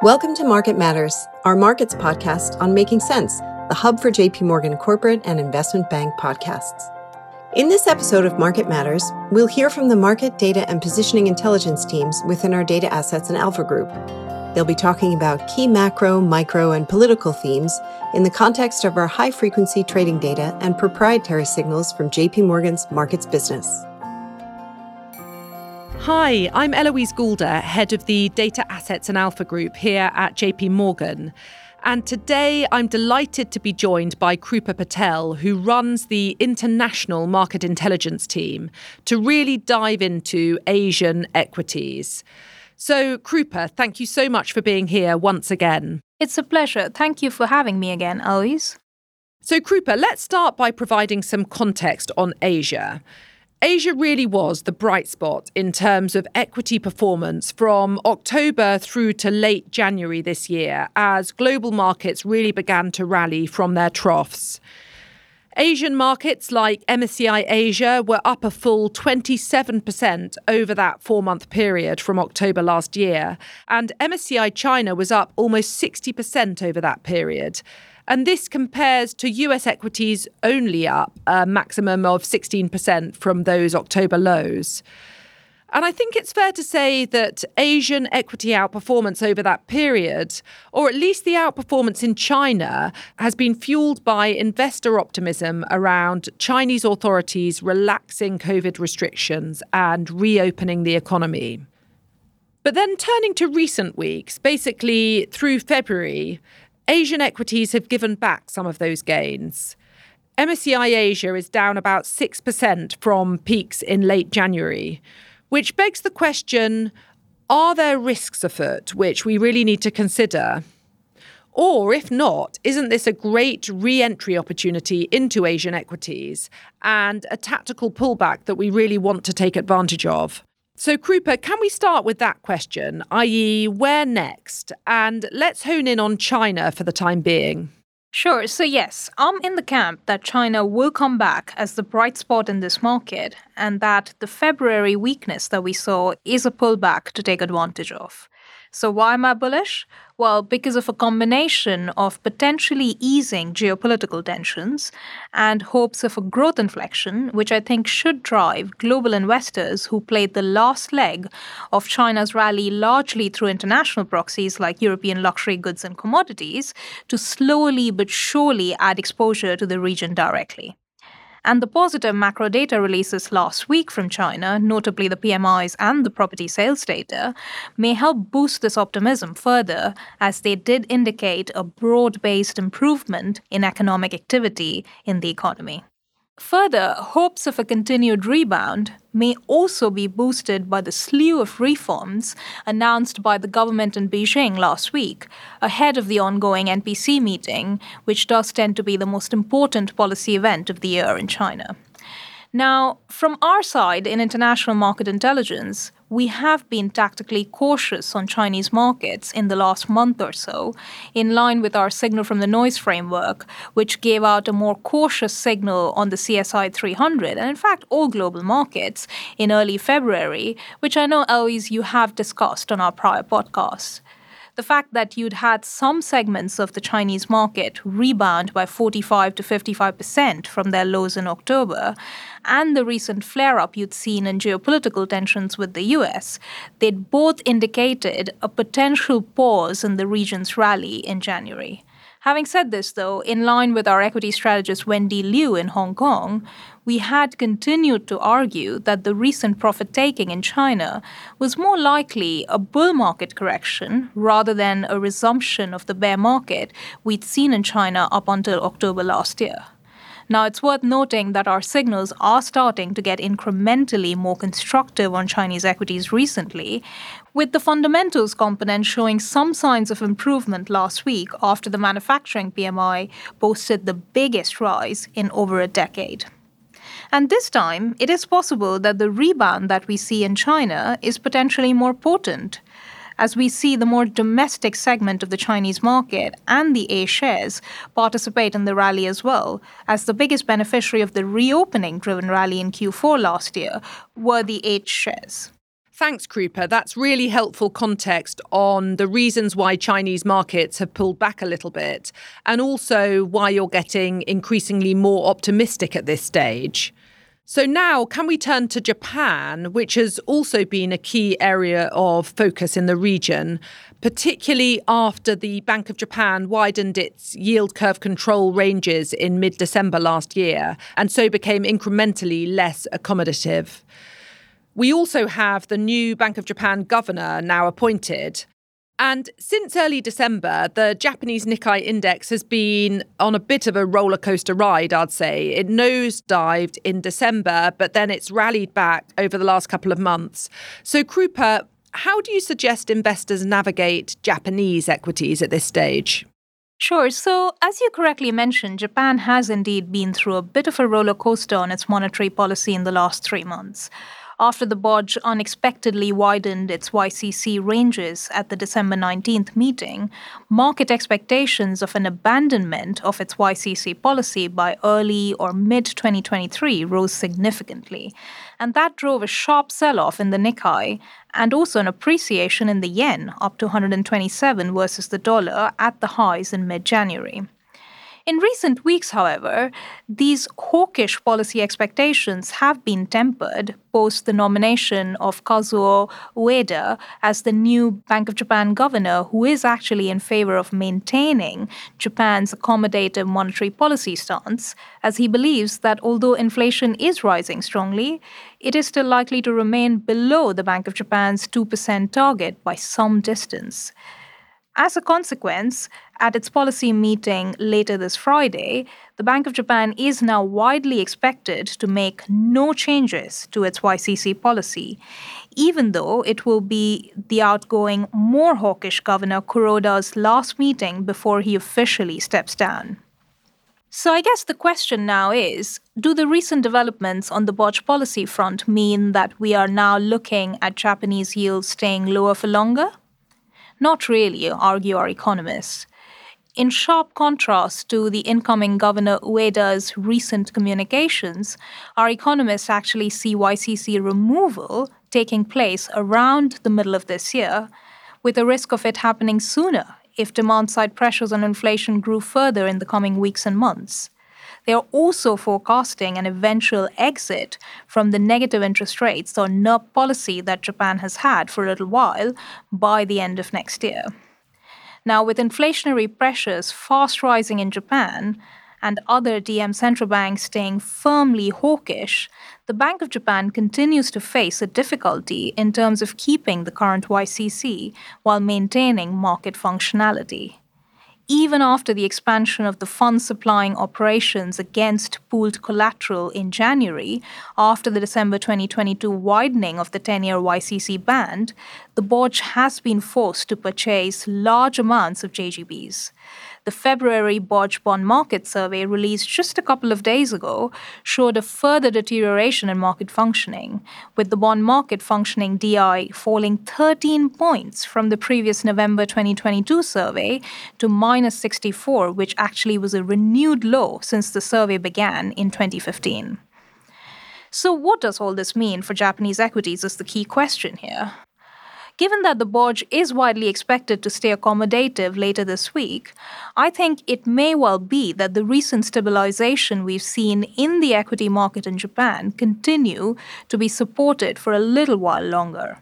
Welcome to Market Matters, our markets podcast on making sense, the hub for JP Morgan corporate and investment bank podcasts. In this episode of Market Matters, we'll hear from the market data and positioning intelligence teams within our data assets and Alpha Group. They'll be talking about key macro, micro, and political themes in the context of our high frequency trading data and proprietary signals from JP Morgan's markets business. Hi, I'm Eloise Goulder, head of the Data Assets and Alpha Group here at JP Morgan. And today I'm delighted to be joined by Krupa Patel, who runs the international market intelligence team, to really dive into Asian equities. So, Krupa, thank you so much for being here once again. It's a pleasure. Thank you for having me again, Eloise. So, Krupa, let's start by providing some context on Asia. Asia really was the bright spot in terms of equity performance from October through to late January this year as global markets really began to rally from their troughs. Asian markets like MSCI Asia were up a full 27% over that four month period from October last year, and MSCI China was up almost 60% over that period. And this compares to US equities only up a maximum of 16% from those October lows. And I think it's fair to say that Asian equity outperformance over that period, or at least the outperformance in China, has been fueled by investor optimism around Chinese authorities relaxing COVID restrictions and reopening the economy. But then turning to recent weeks, basically through February, Asian equities have given back some of those gains. MSCI Asia is down about 6% from peaks in late January, which begs the question are there risks afoot which we really need to consider? Or if not, isn't this a great re entry opportunity into Asian equities and a tactical pullback that we really want to take advantage of? So, Krupa, can we start with that question, i.e., where next? And let's hone in on China for the time being. Sure. So, yes, I'm in the camp that China will come back as the bright spot in this market, and that the February weakness that we saw is a pullback to take advantage of. So, why am I bullish? Well, because of a combination of potentially easing geopolitical tensions and hopes of a growth inflection, which I think should drive global investors who played the last leg of China's rally largely through international proxies like European luxury goods and commodities to slowly but surely add exposure to the region directly. And the positive macro data releases last week from China, notably the PMIs and the property sales data, may help boost this optimism further as they did indicate a broad based improvement in economic activity in the economy. Further, hopes of a continued rebound may also be boosted by the slew of reforms announced by the government in Beijing last week, ahead of the ongoing NPC meeting, which does tend to be the most important policy event of the year in China. Now, from our side in international market intelligence, we have been tactically cautious on Chinese markets in the last month or so, in line with our signal from the noise framework, which gave out a more cautious signal on the CSI 300 and, in fact, all global markets in early February, which I know, Eloise, you have discussed on our prior podcasts the fact that you'd had some segments of the Chinese market rebound by 45 to 55% from their lows in October, and the recent flare up you'd seen in geopolitical tensions with the US, they'd both indicated a potential pause in the region's rally in January. Having said this, though, in line with our equity strategist Wendy Liu in Hong Kong, we had continued to argue that the recent profit taking in China was more likely a bull market correction rather than a resumption of the bear market we'd seen in China up until October last year. Now, it's worth noting that our signals are starting to get incrementally more constructive on Chinese equities recently, with the fundamentals component showing some signs of improvement last week after the manufacturing PMI posted the biggest rise in over a decade. And this time, it is possible that the rebound that we see in China is potentially more potent as we see the more domestic segment of the Chinese market and the A shares participate in the rally as well, as the biggest beneficiary of the reopening driven rally in Q4 last year were the H shares. Thanks, Krupa. That's really helpful context on the reasons why Chinese markets have pulled back a little bit, and also why you're getting increasingly more optimistic at this stage. So, now can we turn to Japan, which has also been a key area of focus in the region, particularly after the Bank of Japan widened its yield curve control ranges in mid December last year, and so became incrementally less accommodative. We also have the new Bank of Japan governor now appointed. And since early December, the Japanese Nikkei index has been on a bit of a roller coaster ride, I'd say. It nosedived in December, but then it's rallied back over the last couple of months. So, Krupa, how do you suggest investors navigate Japanese equities at this stage? Sure. So, as you correctly mentioned, Japan has indeed been through a bit of a roller coaster on its monetary policy in the last three months after the BOJ unexpectedly widened its YCC ranges at the December 19th meeting, market expectations of an abandonment of its YCC policy by early or mid 2023 rose significantly. And that drove a sharp sell off in the Nikkei and also an appreciation in the yen up to 127 versus the dollar at the highs in mid January. In recent weeks, however, these hawkish policy expectations have been tempered post the nomination of Kazuo Ueda as the new Bank of Japan governor, who is actually in favor of maintaining Japan's accommodative monetary policy stance, as he believes that although inflation is rising strongly, it is still likely to remain below the Bank of Japan's 2% target by some distance. As a consequence, at its policy meeting later this Friday, the Bank of Japan is now widely expected to make no changes to its YCC policy, even though it will be the outgoing, more hawkish Governor Kuroda's last meeting before he officially steps down. So, I guess the question now is Do the recent developments on the BOJ policy front mean that we are now looking at Japanese yields staying lower for longer? Not really, argue our economists. In sharp contrast to the incoming Governor Ueda's recent communications, our economists actually see YCC removal taking place around the middle of this year, with the risk of it happening sooner if demand side pressures on inflation grew further in the coming weeks and months. They are also forecasting an eventual exit from the negative interest rates or NIRP policy that Japan has had for a little while by the end of next year. Now, with inflationary pressures fast rising in Japan and other DM central banks staying firmly hawkish, the Bank of Japan continues to face a difficulty in terms of keeping the current YCC while maintaining market functionality even after the expansion of the fund supplying operations against pooled collateral in January, after the December 2022 widening of the 10 year YCC band, the BOJ has been forced to purchase large amounts of JGBs. The February BOJ bond market survey released just a couple of days ago showed a further deterioration in market functioning, with the bond market functioning DI falling 13 points from the previous November 2022 survey to minus 64, which actually was a renewed low since the survey began in 2015. So, what does all this mean for Japanese equities is the key question here. Given that the BOJ is widely expected to stay accommodative later this week, I think it may well be that the recent stabilization we've seen in the equity market in Japan continue to be supported for a little while longer.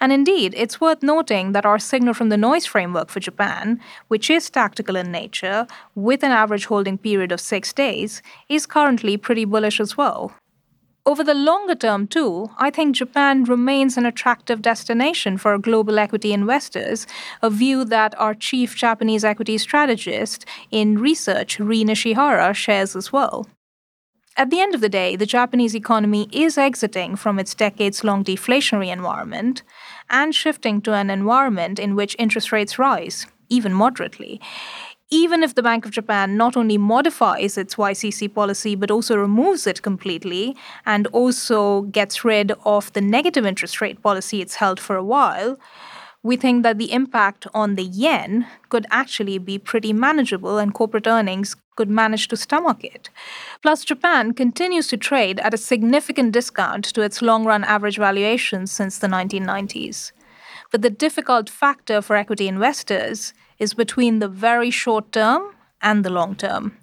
And indeed, it's worth noting that our signal from the noise framework for Japan, which is tactical in nature, with an average holding period of six days, is currently pretty bullish as well. Over the longer term, too, I think Japan remains an attractive destination for global equity investors, a view that our chief Japanese equity strategist in research, Rie Nishihara, shares as well. At the end of the day, the Japanese economy is exiting from its decades long deflationary environment and shifting to an environment in which interest rates rise, even moderately even if the Bank of Japan not only modifies its YCC policy but also removes it completely and also gets rid of the negative interest rate policy it's held for a while, we think that the impact on the yen could actually be pretty manageable and corporate earnings could manage to stomach it. Plus, Japan continues to trade at a significant discount to its long run average valuations since the 1990s. But the difficult factor for equity investors is between the very short term and the long term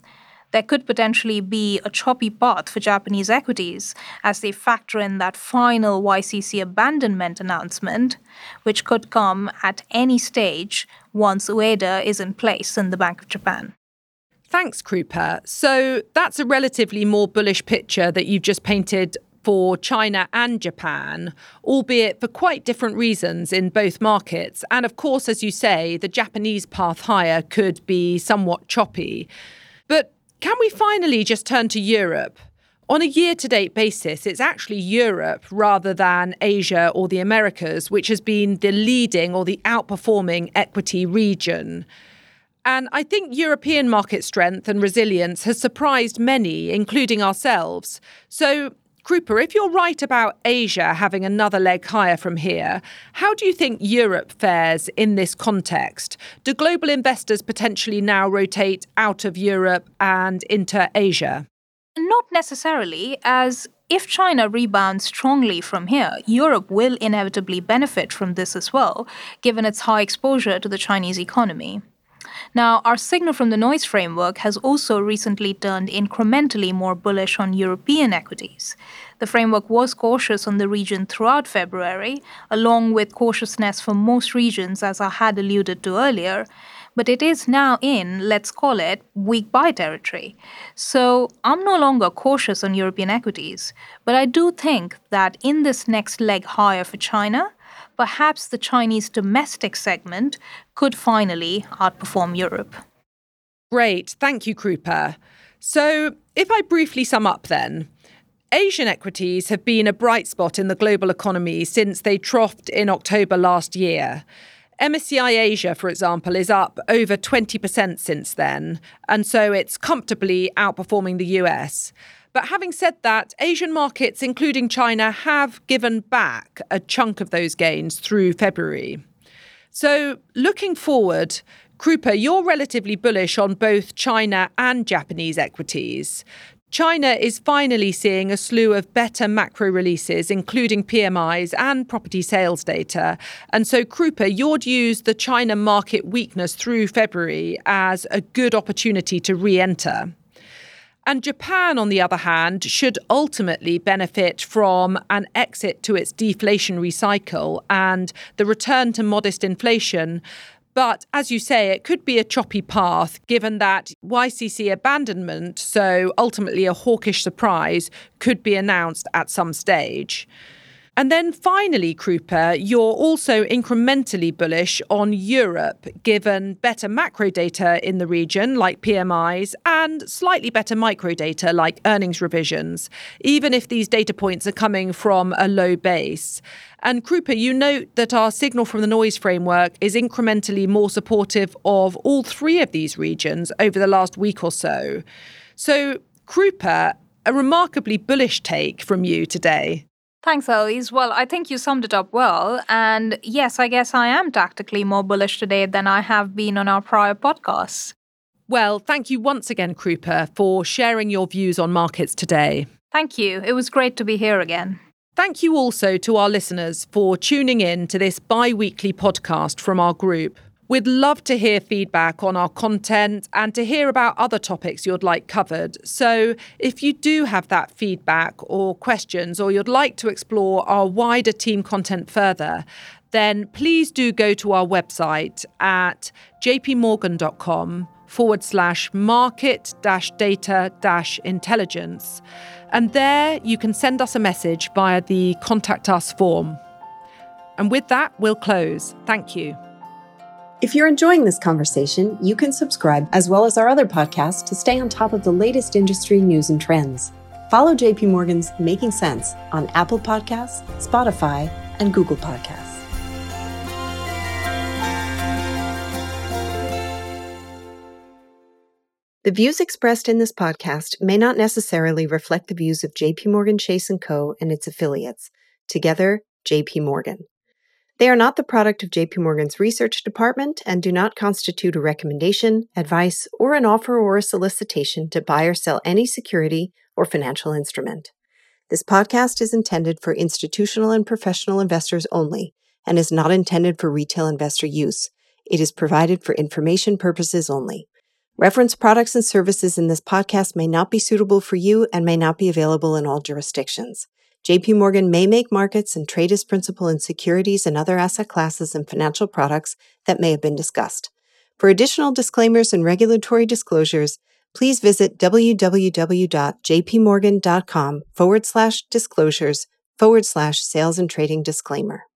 there could potentially be a choppy path for Japanese equities as they factor in that final YCC abandonment announcement, which could come at any stage once Ueda is in place in the Bank of Japan. Thanks, Krupa. So that's a relatively more bullish picture that you've just painted for China and Japan, albeit for quite different reasons in both markets. And of course, as you say, the Japanese path higher could be somewhat choppy. But can we finally just turn to Europe? On a year to date basis, it's actually Europe rather than Asia or the Americas, which has been the leading or the outperforming equity region. And I think European market strength and resilience has surprised many, including ourselves. So, Krupa, if you're right about Asia having another leg higher from here, how do you think Europe fares in this context? Do global investors potentially now rotate out of Europe and into Asia? Not necessarily, as if China rebounds strongly from here, Europe will inevitably benefit from this as well, given its high exposure to the Chinese economy. Now, our signal from the noise framework has also recently turned incrementally more bullish on European equities. The framework was cautious on the region throughout February, along with cautiousness for most regions, as I had alluded to earlier. But it is now in, let's call it, weak buy territory. So I'm no longer cautious on European equities, but I do think that in this next leg higher for China, perhaps the Chinese domestic segment could finally outperform Europe. Great. Thank you, Krupa. So, if I briefly sum up then, Asian equities have been a bright spot in the global economy since they troughed in October last year. MSCI Asia, for example, is up over 20% since then, and so it's comfortably outperforming the US. But having said that, Asian markets, including China, have given back a chunk of those gains through February. So, looking forward, Krupa, you're relatively bullish on both China and Japanese equities. China is finally seeing a slew of better macro releases, including PMIs and property sales data. And so, Krupa, you'd use the China market weakness through February as a good opportunity to re enter. And Japan, on the other hand, should ultimately benefit from an exit to its deflationary cycle and the return to modest inflation. But as you say, it could be a choppy path given that YCC abandonment, so ultimately a hawkish surprise, could be announced at some stage. And then finally, Krupa, you're also incrementally bullish on Europe, given better macro data in the region, like PMIs, and slightly better micro data, like earnings revisions, even if these data points are coming from a low base. And Krupa, you note that our signal from the noise framework is incrementally more supportive of all three of these regions over the last week or so. So, Krupa, a remarkably bullish take from you today. Thanks, Eloise. Well, I think you summed it up well. And yes, I guess I am tactically more bullish today than I have been on our prior podcasts. Well, thank you once again, Krupa, for sharing your views on markets today. Thank you. It was great to be here again. Thank you also to our listeners for tuning in to this bi weekly podcast from our group. We'd love to hear feedback on our content and to hear about other topics you'd like covered. So, if you do have that feedback or questions, or you'd like to explore our wider team content further, then please do go to our website at jpmorgan.com forward slash market dash data dash intelligence. And there you can send us a message via the contact us form. And with that, we'll close. Thank you. If you're enjoying this conversation, you can subscribe as well as our other podcasts to stay on top of the latest industry news and trends. Follow JP Morgan's Making Sense on Apple Podcasts, Spotify, and Google Podcasts. The views expressed in this podcast may not necessarily reflect the views of JP Morgan Chase & Co. and its affiliates, together JP Morgan. They are not the product of JP Morgan's research department and do not constitute a recommendation, advice, or an offer or a solicitation to buy or sell any security or financial instrument. This podcast is intended for institutional and professional investors only and is not intended for retail investor use. It is provided for information purposes only. Reference products and services in this podcast may not be suitable for you and may not be available in all jurisdictions. JP Morgan may make markets and trade as principal in securities and other asset classes and financial products that may have been discussed. For additional disclaimers and regulatory disclosures, please visit www.jpmorgan.com forward slash disclosures forward slash sales and trading disclaimer.